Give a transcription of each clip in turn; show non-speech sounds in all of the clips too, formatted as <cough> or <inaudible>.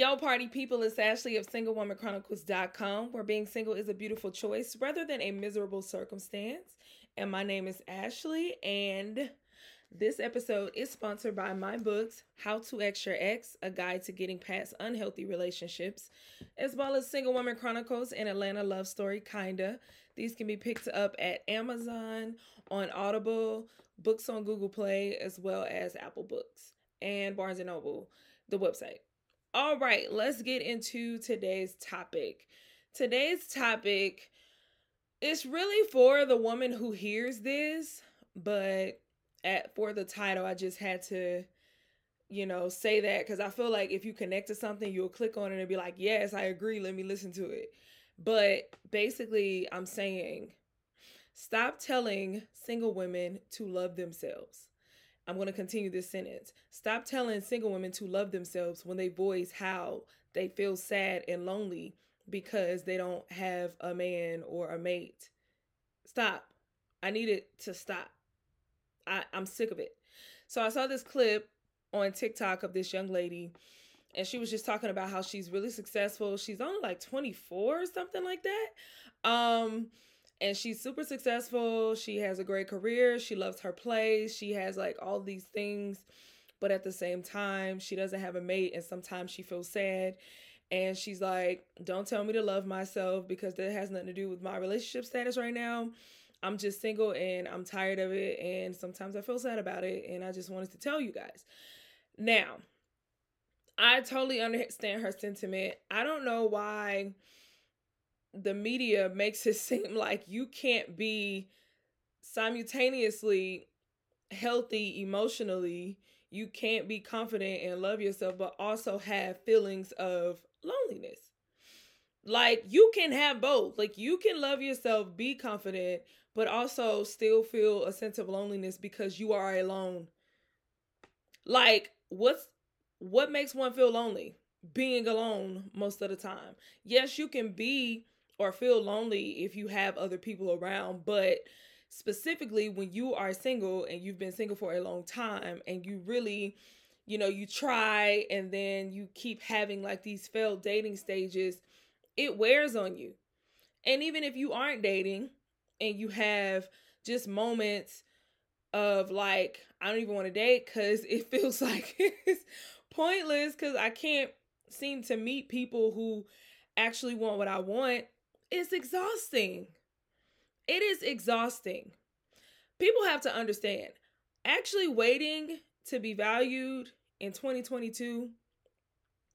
Yo, party people, it's Ashley of SingleWomanChronicles.com, where being single is a beautiful choice rather than a miserable circumstance. And my name is Ashley, and this episode is sponsored by my books, How to X Your Ex, a guide to getting past unhealthy relationships, as well as Single Woman Chronicles and Atlanta Love Story, Kinda. These can be picked up at Amazon, on Audible, books on Google Play, as well as Apple Books and Barnes Noble, the website. All right, let's get into today's topic. Today's topic is really for the woman who hears this, but at for the title, I just had to, you know, say that because I feel like if you connect to something, you'll click on it and be like, yes, I agree. Let me listen to it. But basically, I'm saying stop telling single women to love themselves. I'm going to continue this sentence. Stop telling single women to love themselves when they voice how they feel sad and lonely because they don't have a man or a mate. Stop. I need it to stop. I, I'm sick of it. So I saw this clip on TikTok of this young lady, and she was just talking about how she's really successful. She's only like 24 or something like that. Um, and she's super successful. She has a great career. She loves her place. She has like all these things, but at the same time, she doesn't have a mate, and sometimes she feels sad. And she's like, Don't tell me to love myself because that has nothing to do with my relationship status right now. I'm just single and I'm tired of it. And sometimes I feel sad about it. And I just wanted to tell you guys. Now, I totally understand her sentiment. I don't know why the media makes it <laughs> seem like you can't be simultaneously healthy emotionally you can't be confident and love yourself but also have feelings of loneliness. Like you can have both. Like you can love yourself be confident but also still feel a sense of loneliness because you are alone. Like what's what makes one feel lonely? Being alone most of the time. Yes you can be or feel lonely if you have other people around. But specifically, when you are single and you've been single for a long time and you really, you know, you try and then you keep having like these failed dating stages, it wears on you. And even if you aren't dating and you have just moments of like, I don't even want to date because it <laughs> feels like it's pointless because I can't seem to meet people who actually want what I want it's exhausting. It is exhausting. People have to understand actually waiting to be valued in 2022,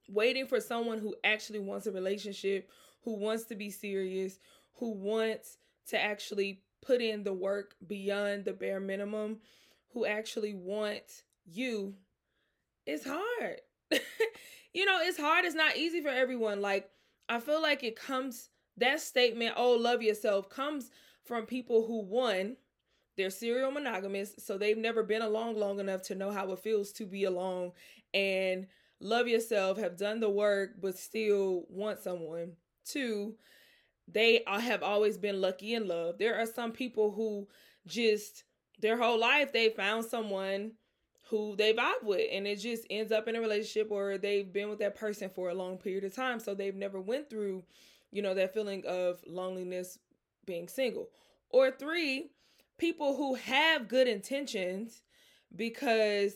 waiting for someone who actually wants a relationship, who wants to be serious, who wants to actually put in the work beyond the bare minimum, who actually want you, is hard. <laughs> you know, it's hard. It's not easy for everyone. Like, I feel like it comes that statement, oh, love yourself, comes from people who, one, they're serial monogamous, so they've never been along long enough to know how it feels to be alone and love yourself, have done the work, but still want someone. Two, they have always been lucky in love. There are some people who just their whole life they found someone who they vibe with and it just ends up in a relationship or they've been with that person for a long period of time so they've never went through you know, that feeling of loneliness being single. Or three, people who have good intentions because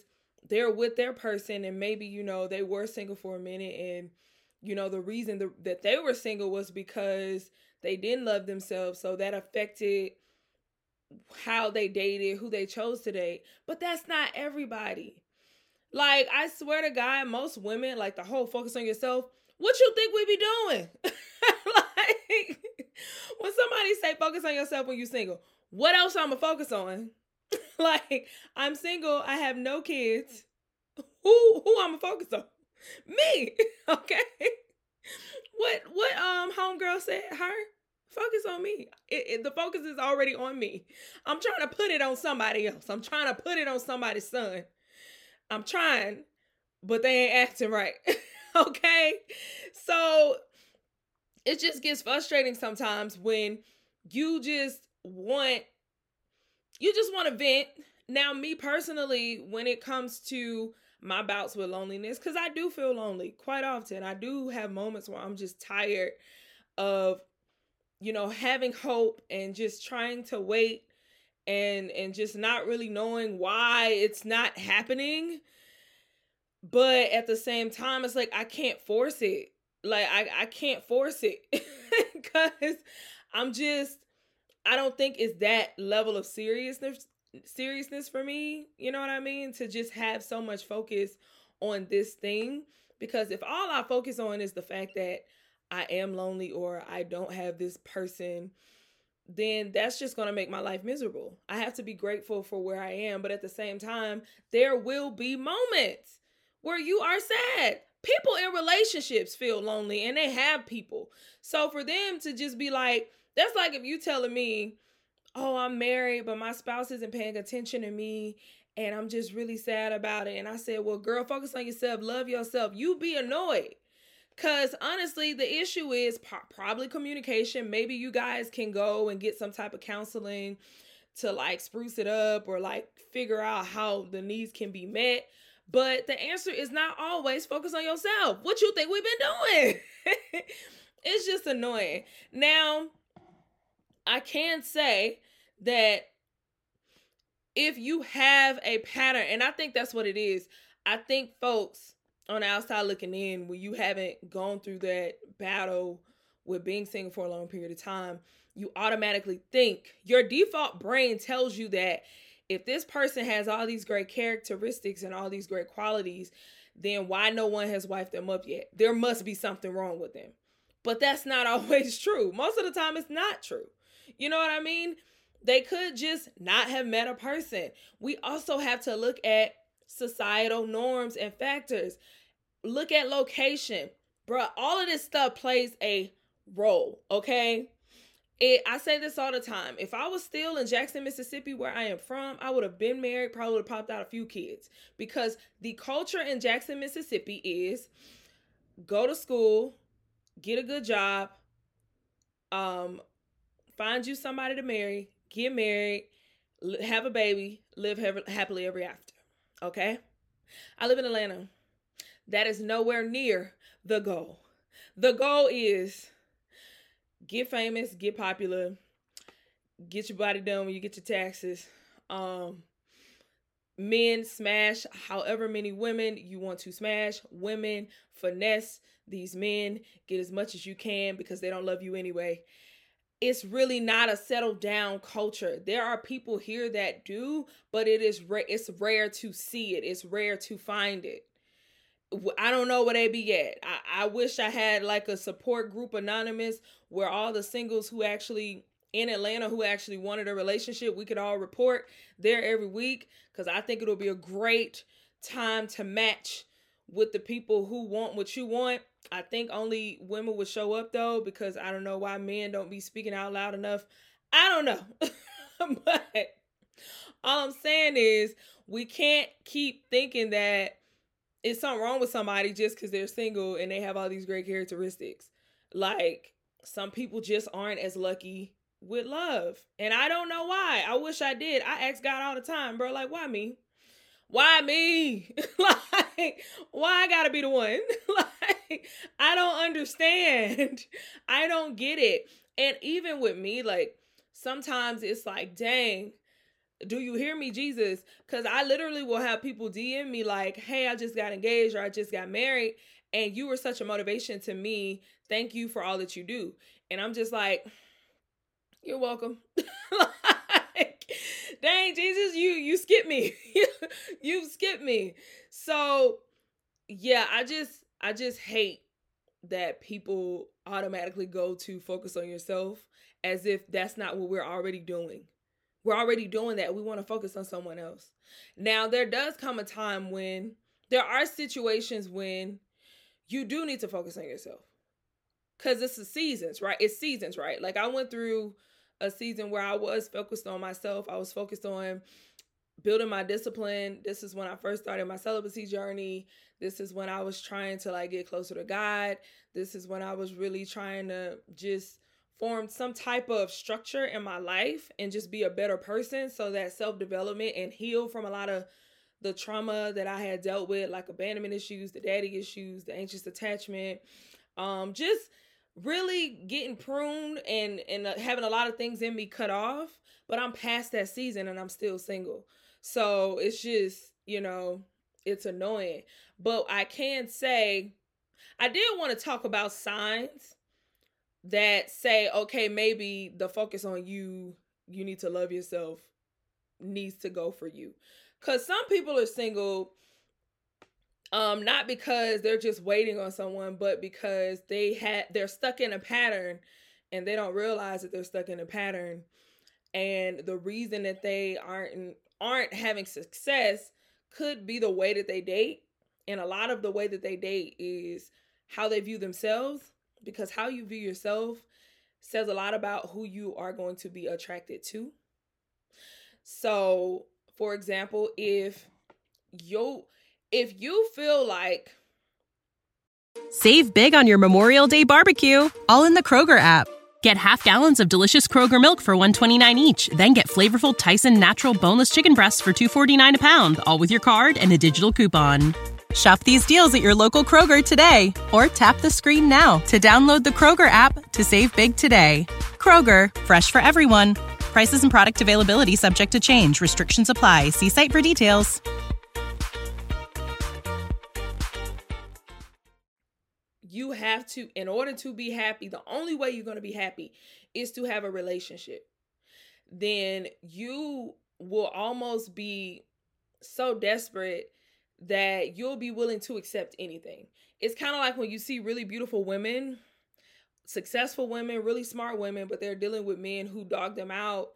they're with their person and maybe, you know, they were single for a minute and, you know, the reason the, that they were single was because they didn't love themselves. So that affected how they dated, who they chose to date. But that's not everybody. Like, I swear to God, most women, like the whole focus on yourself, what you think we be doing? <laughs> when somebody say focus on yourself when you're single, what else I'm gonna focus on? <laughs> like I'm single, I have no kids. Who who I'm gonna focus on? Me. <laughs> Okay. y'all um, said her. Focus on me. It, it, the focus is already on me. I'm trying to put it on somebody else. I'm trying to put it on somebody's son. I'm trying, but they ain't acting right. <laughs> okay? So it just gets frustrating sometimes when you just want you just want to vent. Now, me personally, when it comes to my bouts with loneliness, because I do feel lonely quite often. I do have moments where I'm just tired of, you know, having hope and just trying to wait and and just not really knowing why it's not happening. But at the same time, it's like I can't force it. Like I, I can't force it. <laughs> Cause I'm just I don't think it's that level of seriousness seriousness for me, you know what I mean? To just have so much focus on this thing because if all I focus on is the fact that I am lonely or I don't have this person, then that's just going to make my life miserable. I have to be grateful for where I am, but at the same time, there will be moments where you are sad. People in relationships feel lonely and they have people. So for them to just be like, that's like if you telling me, oh, I'm married, but my spouse isn't paying attention to me and I'm just really sad about it. And I said, well, girl, focus on yourself, love yourself. You be annoyed. Because honestly, the issue is probably communication. Maybe you guys can go and get some type of counseling to like spruce it up or like figure out how the needs can be met. But the answer is not always focus on yourself. What you think we've been doing? <laughs> it's just annoying. Now, I can say that if you have a pattern, and I think that's what it is, I think folks on the outside looking in, when you haven't gone through that battle with being single for a long period of time, you automatically think your default brain tells you that if this person has all these great characteristics and all these great qualities, then why no one has wiped them up yet? There must be something wrong with them. But that's not <laughs> always true. Most of the time, it's not true. You know what I mean? They could just not have met a person. We also have to look at societal norms and factors. Look at location. Bruh, all of this stuff plays a role, okay? It, I say this all the time. If I was still in Jackson, Mississippi, where I am from, I would have been married, probably would have popped out a few kids. Because the culture in Jackson, Mississippi is go to school, get a good job, um, find you somebody to marry, get married, have a baby, live happily ever after. Okay? I live in Atlanta. That is nowhere near the goal. The goal is get famous, get popular, get your body done when you get your taxes. Um, men smash however many women you want to smash. Women finesse these men, get as much as you can because they don't love you anyway. It's really not a settled down culture. There are people here that do, but it is ra- it's rare to see it. It's rare to find it. I don't know where they be at. I, I wish I had like a support group anonymous where all the singles who actually in Atlanta who actually wanted a relationship, we could all report there every week because I think it'll be a great time to match with the people who want what you want. I think only women would show up though because I don't know why men don't be speaking out loud enough. I don't know. <laughs> but all I'm saying is we can't keep thinking that it's something wrong with somebody just because they're single and they have all these great characteristics. Like some people just aren't as lucky with love. And I don't know why. I wish I did. I ask God all the time, bro, like, why me? Why me? <laughs> like, why I gotta be the one? <laughs> like, I don't understand. <laughs> I don't get it. And even with me, like, sometimes it's like, dang, do you hear me, Jesus? Because I literally will have people DM me like, hey, I just got engaged or I just got married. And you were such a motivation to me. Thank you for all that you do. And I'm just like, you're welcome. <laughs> like, dang, Jesus, you you skip me. <laughs> you skip me. So yeah, I just I just hate that people automatically go to focus on yourself as if that's not what we're already doing. We're already doing that. We want to focus on someone else. Now, there does come a time when there are situations when you do need to focus on yourself. because it's the seasons, right? It's seasons, right? Like I went through a season where I was focused on myself. I was focused on building my discipline. This is when I first started my celibacy journey. This is when I was trying to like get closer to God. This is when I was really trying to just form some type of structure in my life and just be a better person. So that self-development and heal from a lot of the trauma that I had dealt with like abandonment issues, the daddy issues, the anxious attachment, um just really getting pruned and and uh, having a lot of things in me cut off. But i'm past that season and i'm still single. So it's just you know it's annoying. But i can say i did want to talk about signs that say okay maybe the focus on you you need to love yourself needs to go for you. Because some people are single um not because they're just waiting on someone but because they had they're stuck in a pattern and they don't realize that they're stuck in a pattern. And the reason that they aren't aren't having success could be the way that they date. And a lot of the way that they date is how they view themselves because how you view yourself says a lot about who you are going to be attracted to so for example if you if you feel like Save big on your Memorial Day barbecue, all in the Kroger app. Get half gallons of delicious Kroger milk for 129 each, then get flavorful Tyson natural boneless chicken breasts for 249 a pound, all with your card and a digital coupon. Shop these deals at your local Kroger today or tap the screen now to download the Kroger app to save big today. Kroger, fresh for everyone. Prices and product availability subject to change. Restrictions apply. See site for details. you have to in order to be happy the only way you're going to be happy is to have a relationship then you will almost be so desperate that you'll be willing to accept anything it's kind of like when you see really beautiful women successful women really smart women but they're dealing with men who dog them out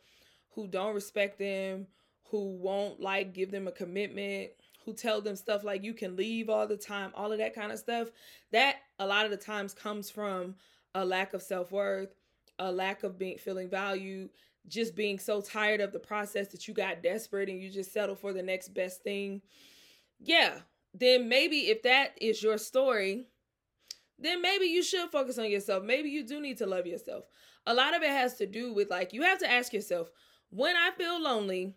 who don't respect them who won't like give them a commitment who tell them stuff like you can leave all the time, all of that kind of stuff, that a lot of the times comes from a lack of self-worth, a lack of being feeling valued, just being so tired of the process that you got desperate and you just settle for the next best thing. Yeah, then maybe if that is your story, then maybe you should focus on yourself. Maybe you do need to love yourself. A lot of it has to do with like you have to ask yourself, when I feel lonely,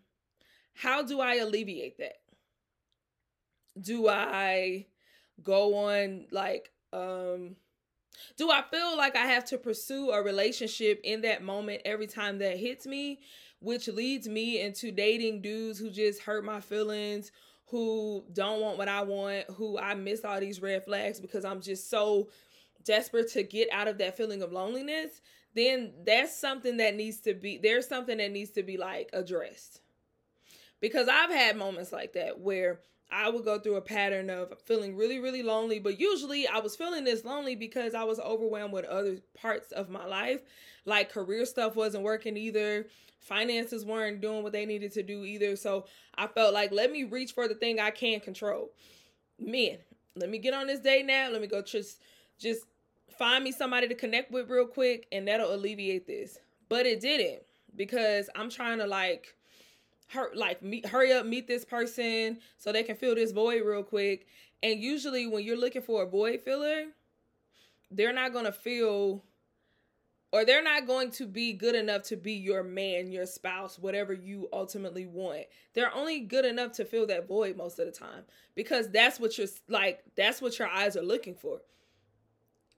how do I alleviate that? do I go on like um do I feel like I have to pursue a relationship in that moment every time that hits me, which leads me into dating dudes who just hurt my feelings, who don't want what I want, who I miss all these red flags because I'm just so desperate to get out of that feeling of loneliness, then that's something that needs to be there's something that needs to be like addressed. Because I've had moments like that where I would go through a pattern of feeling really, really lonely. But usually I was feeling this lonely because I was overwhelmed with other parts of my life. Like career stuff wasn't working either. Finances weren't doing what they needed to do either. So I felt like, let me reach for the thing I can control. Men, let me get on this date now. Let me go just just find me somebody to connect with real quick and that'll alleviate this. But it didn't because I'm trying to like hur- like meet, hurry up meet this person so they can fill this void real quick and usually when you're looking for a void filler they're not going to feel or they're not going to be good enough to be your man, your spouse, whatever you ultimately want. They're only good enough to fill that void most of the time because that's what you're like that's what your eyes are looking for.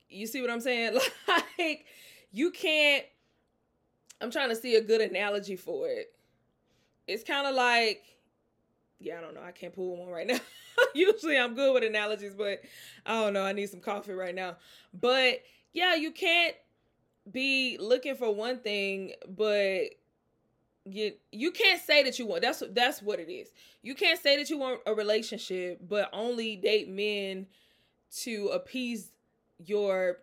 You see what I'm saying? <laughs> Like you can't I'm trying to see a good analogy for it it's kind of like yeah, I don't know. I can't pull one right <laughs> now. Usually I'm good with analogies, but I don't know. I need some coffee right now. But yeah, you can't be looking for one thing, but you you can't say that you want that's that's what it is. You can't say that you want a relationship, but only date men to appease your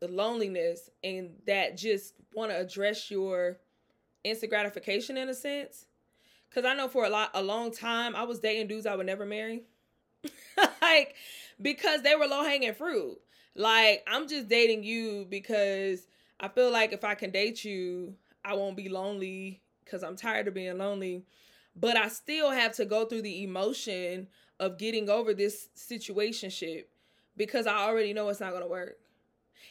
loneliness and that just want to address your instant gratification in a sense Cause I know for a lot a long time I was dating dudes I would never marry. <laughs> like because they were low hanging fruit. Like, I'm just dating you because I feel like if I can date you, I won't be lonely because I'm tired of being lonely. But I still have to go through the emotion of getting over this situationship because I already know it's not gonna work.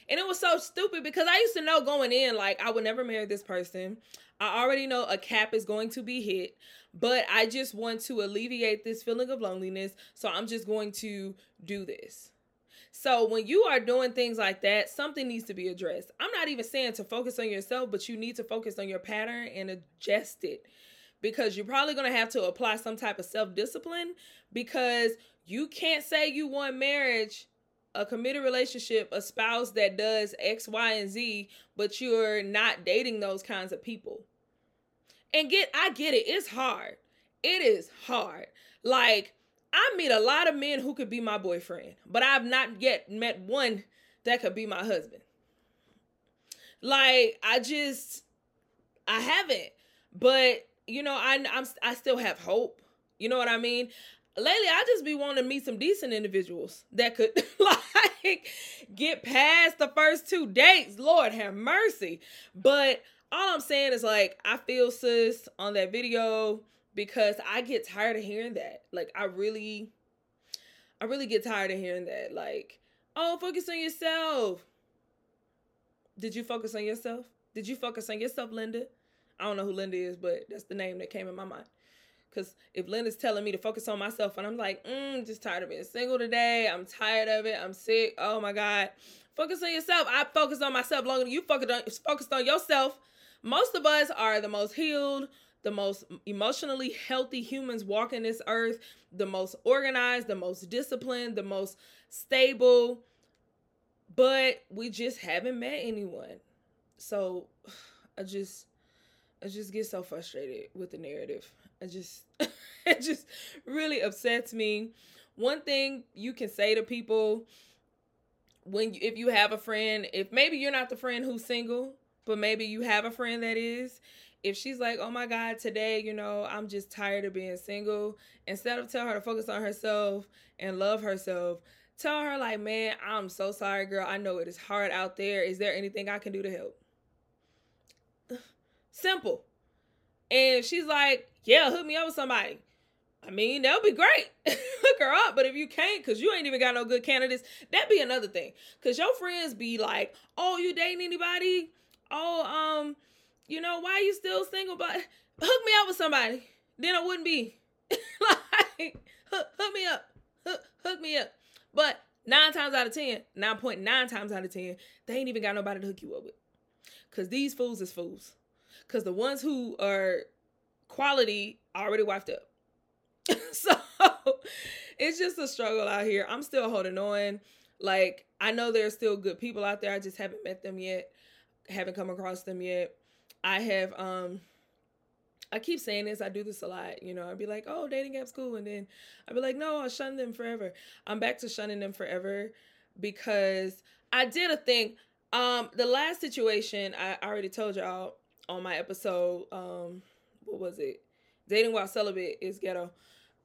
And it was so stupid because I used to know going in, like, I would never marry this person. I already know a cap is going to be hit, but I just want to alleviate this feeling of loneliness. So I'm just going to do this. So when you are doing things like that, something needs to be addressed. I'm not even saying to focus on yourself, but you need to focus on your pattern and adjust it because you're probably going to have to apply some type of self-discipline because you can't say you want marriage, a committed relationship, a spouse that does X, Y, and Z, but you're not dating those kinds of people. And get I get it. It's hard. It is hard. Like I meet a lot of men who could be my boyfriend, but I've not yet met one that could be my husband. Like I just I haven't. But you know, I I'm I still have hope. You know what I mean? Lately, I just be wanting to meet some decent individuals that could <laughs> like get past the first two dates. Lord have mercy. But all I'm saying is like I feel sis on that video because I get tired of hearing that. Like I really I really get tired of hearing that. Like, oh, focus on yourself. Did you focus on yourself? Did you focus on yourself, Linda? I don't know who Linda is, but that's the name that came in my mind. Because if Linda's telling me to focus on myself, and I'm like, mm, just tired of being single today. I'm tired of it. I'm sick. Oh my God. Focus on yourself. I focus on myself longer than you focused on, focused on yourself. Most of us are the most healed, the most emotionally healthy humans walking this earth, the most organized, the most disciplined, the most stable, but we just haven't met anyone. So <sighs> I just I just get so frustrated with the narrative. I just <laughs> it just really upsets me. One thing you can say to people when you, if you have a friend, if maybe you're not the friend who's single, but maybe you have a friend that is, if she's like, oh my God, today, you know, I'm just tired of being single, instead of tell her to focus on herself and love herself, tell her, like, man, I'm so sorry, girl. I know it is hard out there. Is there anything I can do to help? <sighs> Simple. And she's like, yeah, hook me up with somebody. I mean, that would be great. <laughs> Hook her up. But if you can't, because you ain't even got no good candidates, that'd be another thing. Because your friends be like, oh, you dating anybody? Oh, um, you know, why are you still single? But hook me up with somebody. Then I wouldn't be <laughs> like, hook, hook me up. Hook, hook me up. But nine times out of 10, 9.9 times out of 10, they ain't even got nobody to hook you up with. Because these fools is fools. Because the ones who are quality already wiped up. <laughs> so it's just a struggle out here. I'm still holding on. Like, I know there's still good people out there. I just haven't met them yet, haven't come across them yet. I have um I keep saying this, I do this a lot, you know. I'd be like, oh, dating apps cool, and then I'd be like, no, I'll shun them forever. I'm back to shunning them forever because I did a thing. Um, the last situation I already told y'all on my episode, um, what was it? Dating while celibate is ghetto.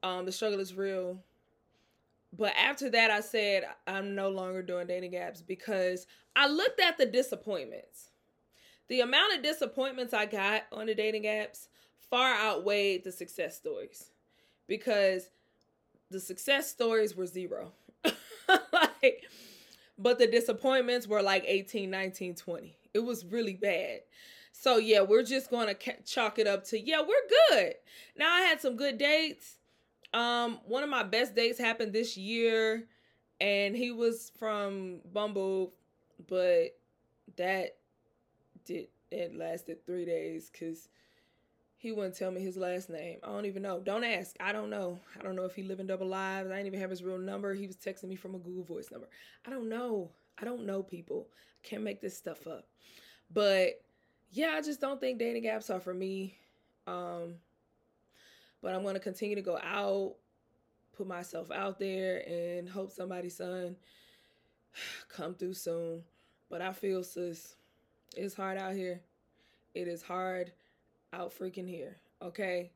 Um, the struggle is real. But after that, I said I'm no longer doing dating apps because I looked at the disappointments the amount of disappointments I got on the dating apps far outweighed the success stories because the success stories were zero. <laughs> like, but the disappointments were like 18, 19, 20. It was really bad. So, yeah, we're just going to chalk it up to, yeah, we're good. Now, I had some good dates. Um, one of my best dates happened this year, and he was from Bumble, but that did it lasted three days because he wouldn't tell me his last name. I don't even know. Don't ask. I don't know. I don't know if he living double lives. I didn't even have his real number. He was texting me from a Google Voice number. I don't know. I don't know people. I can't make this stuff up. But yeah, I just don't think dating apps are for me. Um, but I'm gonna continue to go out, put myself out there, and hope somebody's son <sighs> come through soon. But I feel sis it's hard out here. It is hard out freaking here. Okay.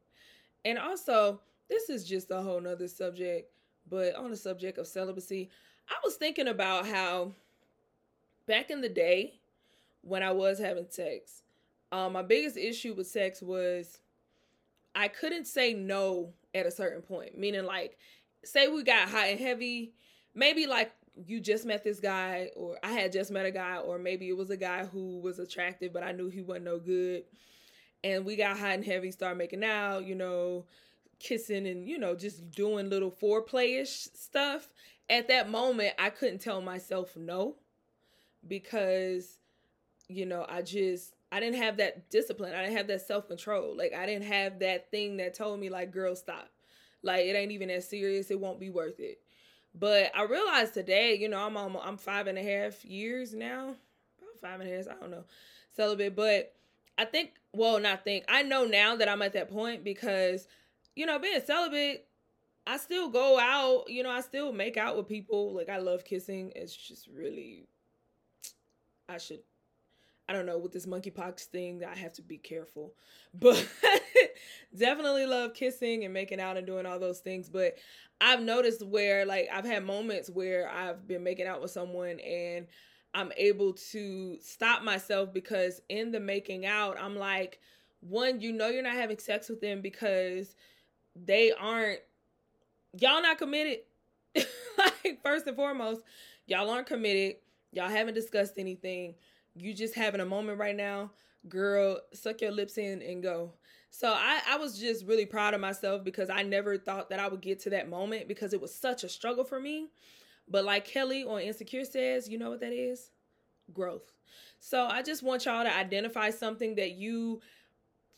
And also, this is just a whole nother subject, but on the subject of celibacy, I was thinking about how back in the day when I was having sex, um, my biggest issue with sex was I couldn't say no at a certain point. Meaning, like, say we got hot and heavy, maybe like you just met this guy, or I had just met a guy, or maybe it was a guy who was attractive, but I knew he wasn't no good. And we got hot and heavy, start making out, you know, kissing and, you know, just doing little foreplayish stuff. At that moment, I couldn't tell myself no because, you know, I just, I didn't have that discipline. I didn't have that self control. Like, I didn't have that thing that told me, like, girl, stop. Like, it ain't even as serious. It won't be worth it. But I realized today, you know, I'm almost, I'm five and a half years now, about five and a half, I don't know, celibate. But I think, well, not think, I know now that I'm at that point because, you know, being celibate, I still go out, you know, I still make out with people. Like, I love kissing. It's just really, I should, I don't know, with this monkeypox thing, I have to be careful. <laughs> But definitely love kissing and making out and doing all those things. But I've noticed where like I've had moments where I've been making out with someone and I'm able to stop myself because in the making out, I'm like, one, you know, you're not having sex with them because they aren't, y'all not committed. <laughs> like, first and foremost, y'all aren't committed. Y'all haven't discussed anything. You just having a moment right now. Girl, suck your lips in and go. So I, I was just really proud of myself because I never thought that I would get to that moment because it was such a struggle for me. But like Kelli on Insecure says, you know what that is? Growth. So I just want y'all to identify something that you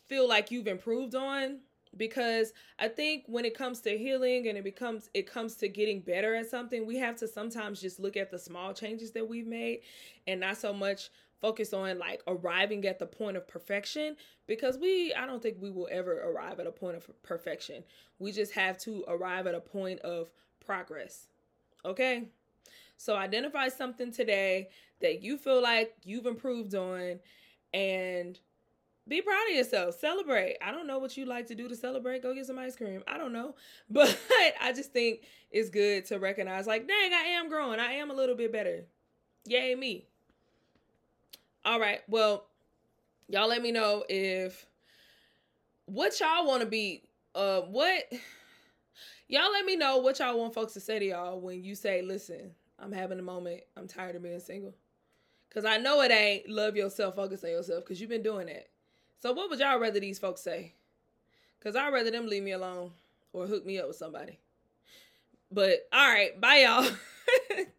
feel like you've improved on because I think when it comes to healing and it becomes it comes to getting better at something, we have to sometimes just look at the small changes that we've made and not so much focus on like arriving at the point of perfection because we I don't think we will ever arrive at a point of perfection. We just have to arrive at a point of progress. Okay? So identify something today that you feel like you've improved on and be proud of yourself. Celebrate. I don't know what you like to do to celebrate. Go get some ice cream. I don't know. <laughs> But I just think it's good to recognize like, dang, I am growing. I am a little bit better. Yay, me. All right. Well, y'all let me know if what y'all want to be uh what y'all let me know what y'all want folks to say to y'all when you say, "Listen, I'm having a moment. I'm tired of being single." Cuz I know it ain't love yourself, focus on yourself cuz you've been doing that. So what would y'all rather these folks say? Cuz I'd rather them leave me alone or hook me up with somebody. But all right, bye y'all. <laughs>